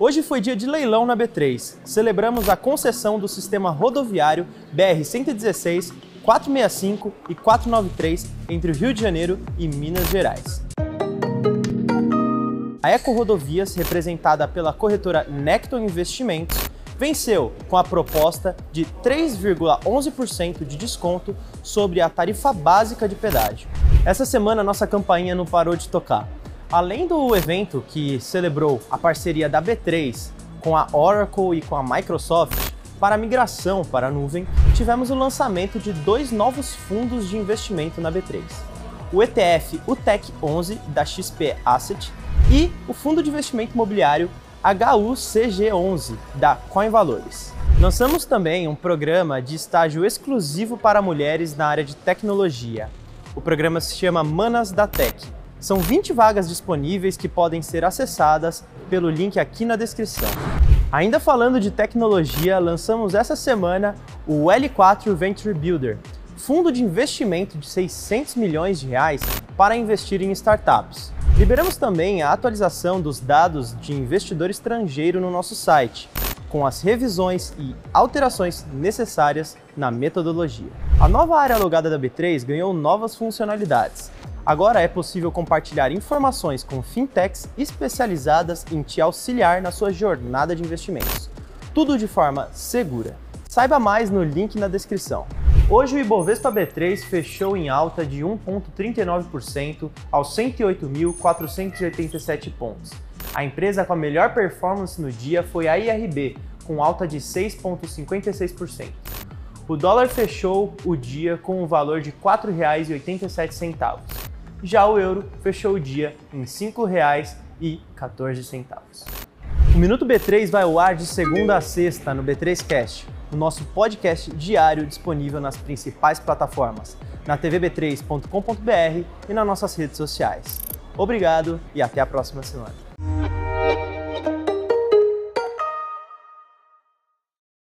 Hoje foi dia de leilão na B3. Celebramos a concessão do sistema rodoviário BR-116, 465 e 493 entre o Rio de Janeiro e Minas Gerais. A Eco Rodovias, representada pela corretora Necton Investimentos, venceu com a proposta de 3,11% de desconto sobre a tarifa básica de pedágio. Essa semana nossa campainha não parou de tocar. Além do evento que celebrou a parceria da B3 com a Oracle e com a Microsoft para a migração para a nuvem, tivemos o lançamento de dois novos fundos de investimento na B3. O ETF UTEC 11 da XP Asset e o fundo de investimento imobiliário HUCG11 da Coin Valores. Lançamos também um programa de estágio exclusivo para mulheres na área de tecnologia. O programa se chama Manas da Tech são 20 vagas disponíveis que podem ser acessadas pelo link aqui na descrição. Ainda falando de tecnologia, lançamos essa semana o L4 Venture Builder, fundo de investimento de 600 milhões de reais para investir em startups. Liberamos também a atualização dos dados de investidor estrangeiro no nosso site, com as revisões e alterações necessárias na metodologia. A nova área alugada da B3 ganhou novas funcionalidades, Agora é possível compartilhar informações com fintechs especializadas em te auxiliar na sua jornada de investimentos. Tudo de forma segura. Saiba mais no link na descrição. Hoje o Ibovespa B3 fechou em alta de 1,39% aos 108.487 pontos. A empresa com a melhor performance no dia foi a IRB, com alta de 6,56%. O dólar fechou o dia com o valor de R$ 4,87. Já o euro fechou o dia em R$ 5,14. O Minuto B3 vai ao ar de segunda a sexta no B3Cast, o nosso podcast diário disponível nas principais plataformas, na tvb3.com.br e nas nossas redes sociais. Obrigado e até a próxima semana.